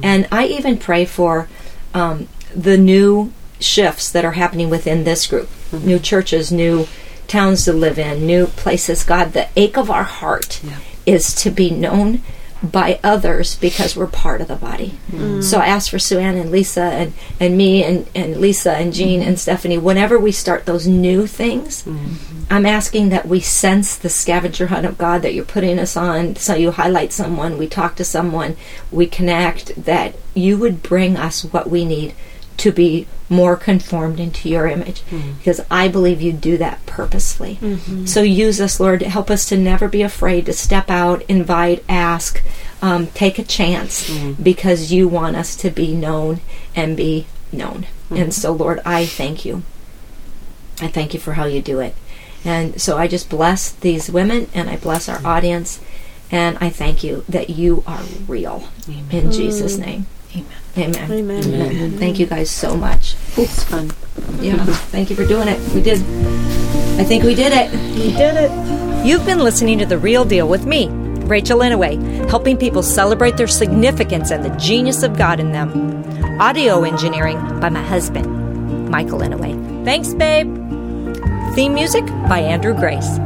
And I even pray for um, the new shifts that are happening within this group new churches, new towns to live in, new places. God, the ache of our heart is to be known by others because we're part of the body. Mm-hmm. So I ask for Sue Ann and Lisa and, and me and, and Lisa and Jean and Stephanie, whenever we start those new things, mm-hmm. I'm asking that we sense the scavenger hunt of God that you're putting us on. So you highlight someone, we talk to someone, we connect, that you would bring us what we need to be more conformed into your image. Mm-hmm. Because I believe you do that purposely. Mm-hmm. So use us, Lord, to help us to never be afraid to step out, invite, ask, um, take a chance, mm-hmm. because you want us to be known and be known. And so, Lord, I thank you. I thank you for how you do it. And so I just bless these women and I bless our audience. And I thank you that you are real. In Jesus' name. Amen. Amen. Amen. Amen. Thank you guys so much. It's fun. Yeah. Thank you for doing it. We did. I think we did it. You did it. You've been listening to The Real Deal with me, Rachel Inouye, helping people celebrate their significance and the genius of God in them. Audio engineering by my husband, Michael Inouye. Thanks, babe. Theme music by Andrew Grace.